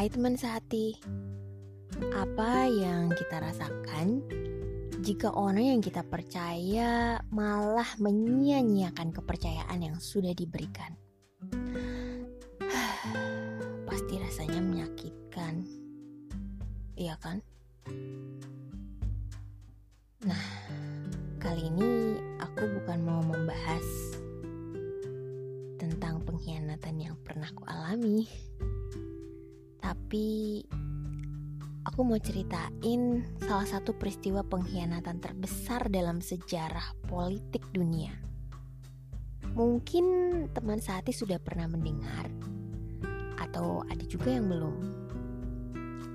Hai teman sehati, apa yang kita rasakan jika orang yang kita percaya malah menyia-nyiakan kepercayaan yang sudah diberikan? Pasti rasanya menyakitkan, iya kan? Nah, kali ini aku bukan mau membahas tentang pengkhianatan yang pernah ku alami tapi aku mau ceritain salah satu peristiwa pengkhianatan terbesar dalam sejarah politik dunia. Mungkin teman Sati sudah pernah mendengar atau ada juga yang belum.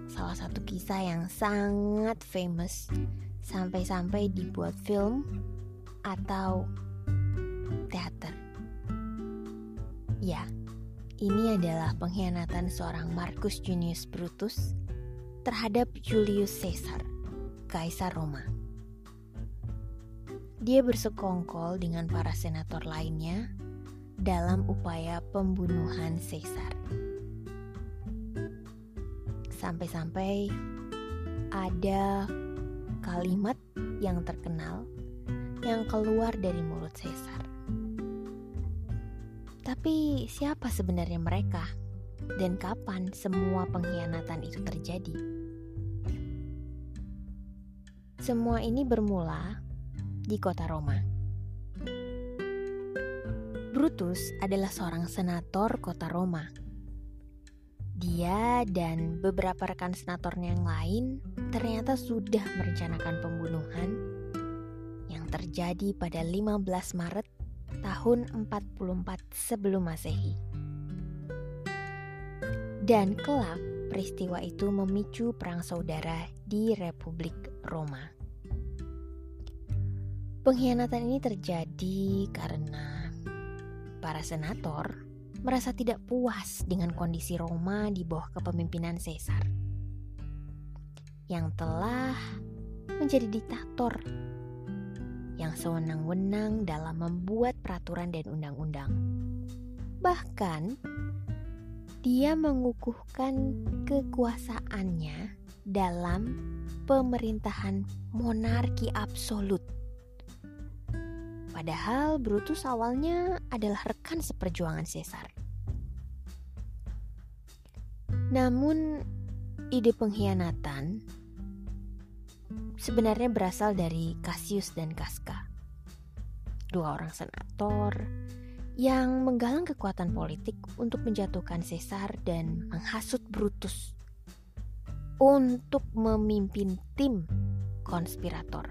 Salah satu kisah yang sangat famous sampai-sampai dibuat film atau teater. Ya, ini adalah pengkhianatan seorang Marcus Junius Brutus terhadap Julius Caesar, Kaisar Roma. Dia bersekongkol dengan para senator lainnya dalam upaya pembunuhan Caesar. Sampai-sampai ada kalimat yang terkenal yang keluar dari mulut Caesar. Tapi siapa sebenarnya mereka? Dan kapan semua pengkhianatan itu terjadi? Semua ini bermula di kota Roma. Brutus adalah seorang senator kota Roma. Dia dan beberapa rekan senatornya yang lain ternyata sudah merencanakan pembunuhan yang terjadi pada 15 Maret tahun 44 sebelum Masehi. Dan kelak peristiwa itu memicu perang saudara di Republik Roma. Pengkhianatan ini terjadi karena para senator merasa tidak puas dengan kondisi Roma di bawah kepemimpinan Caesar yang telah menjadi diktator yang sewenang-wenang dalam membuat peraturan dan undang-undang. Bahkan, dia mengukuhkan kekuasaannya dalam pemerintahan monarki absolut. Padahal Brutus awalnya adalah rekan seperjuangan Caesar. Namun, ide pengkhianatan sebenarnya berasal dari Cassius dan Casca. Dua orang senator yang menggalang kekuatan politik untuk menjatuhkan Caesar dan menghasut Brutus untuk memimpin tim konspirator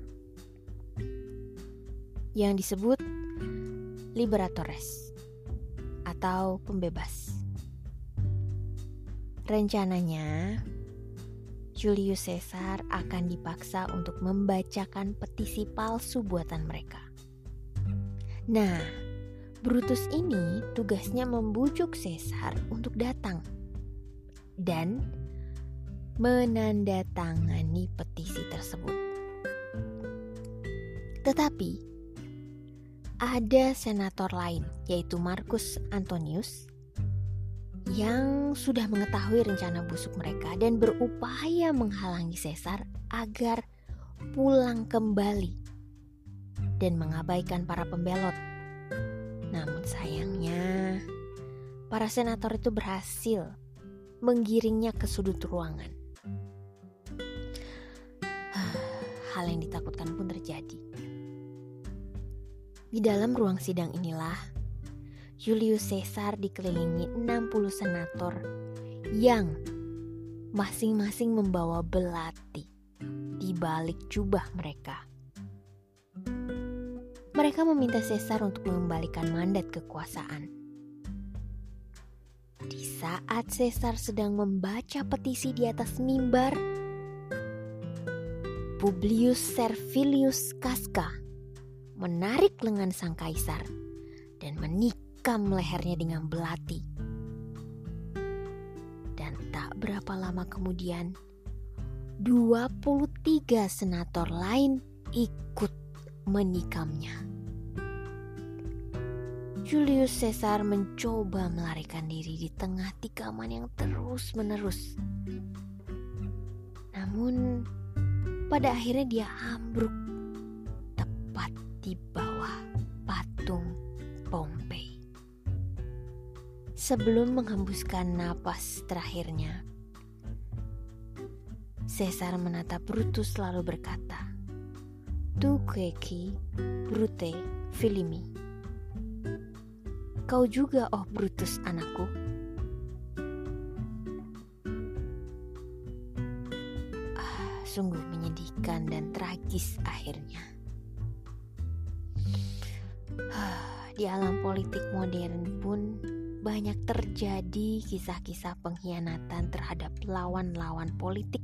yang disebut Liberatores atau pembebas. Rencananya, Julius Caesar akan dipaksa untuk membacakan petisi palsu buatan mereka. Nah, Brutus ini tugasnya membujuk Caesar untuk datang dan menandatangani petisi tersebut. Tetapi ada senator lain, yaitu Marcus Antonius, yang sudah mengetahui rencana busuk mereka dan berupaya menghalangi Caesar agar pulang kembali dan mengabaikan para pembelot. Namun sayangnya, para senator itu berhasil menggiringnya ke sudut ruangan. Hal yang ditakutkan pun terjadi. Di dalam ruang sidang inilah Julius Caesar dikelilingi 60 senator yang masing-masing membawa belati di balik jubah mereka. Mereka meminta Caesar untuk mengembalikan mandat kekuasaan. Di saat Caesar sedang membaca petisi di atas mimbar, Publius Servilius Casca menarik lengan sang kaisar dan menikam lehernya dengan belati. Dan tak berapa lama kemudian, 23 senator lain ikut menikamnya. Julius Caesar mencoba melarikan diri di tengah tikaman yang terus-menerus. Namun, pada akhirnya dia ambruk tepat bawah Sebelum menghembuskan napas terakhirnya, Caesar menatap Brutus lalu berkata, Tu queci brute filimi. Kau juga oh Brutus anakku. Ah, sungguh menyedihkan dan tragis akhirnya. Ah, di alam politik modern pun banyak terjadi kisah-kisah pengkhianatan terhadap lawan-lawan politik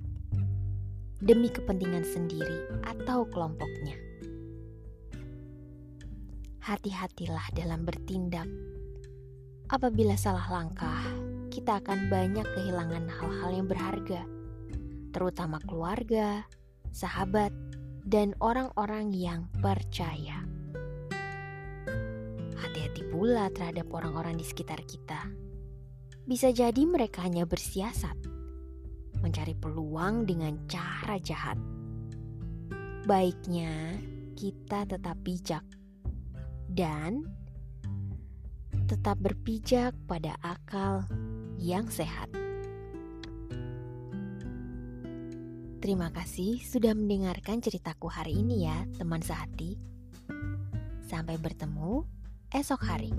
demi kepentingan sendiri atau kelompoknya. Hati-hatilah dalam bertindak. Apabila salah langkah, kita akan banyak kehilangan hal-hal yang berharga, terutama keluarga, sahabat, dan orang-orang yang percaya. Hati-hati pula terhadap orang-orang di sekitar kita. Bisa jadi mereka hanya bersiasat mencari peluang dengan cara jahat. Baiknya kita tetap bijak dan tetap berpijak pada akal yang sehat. Terima kasih sudah mendengarkan ceritaku hari ini ya, teman sehati. Sampai bertemu esok hari.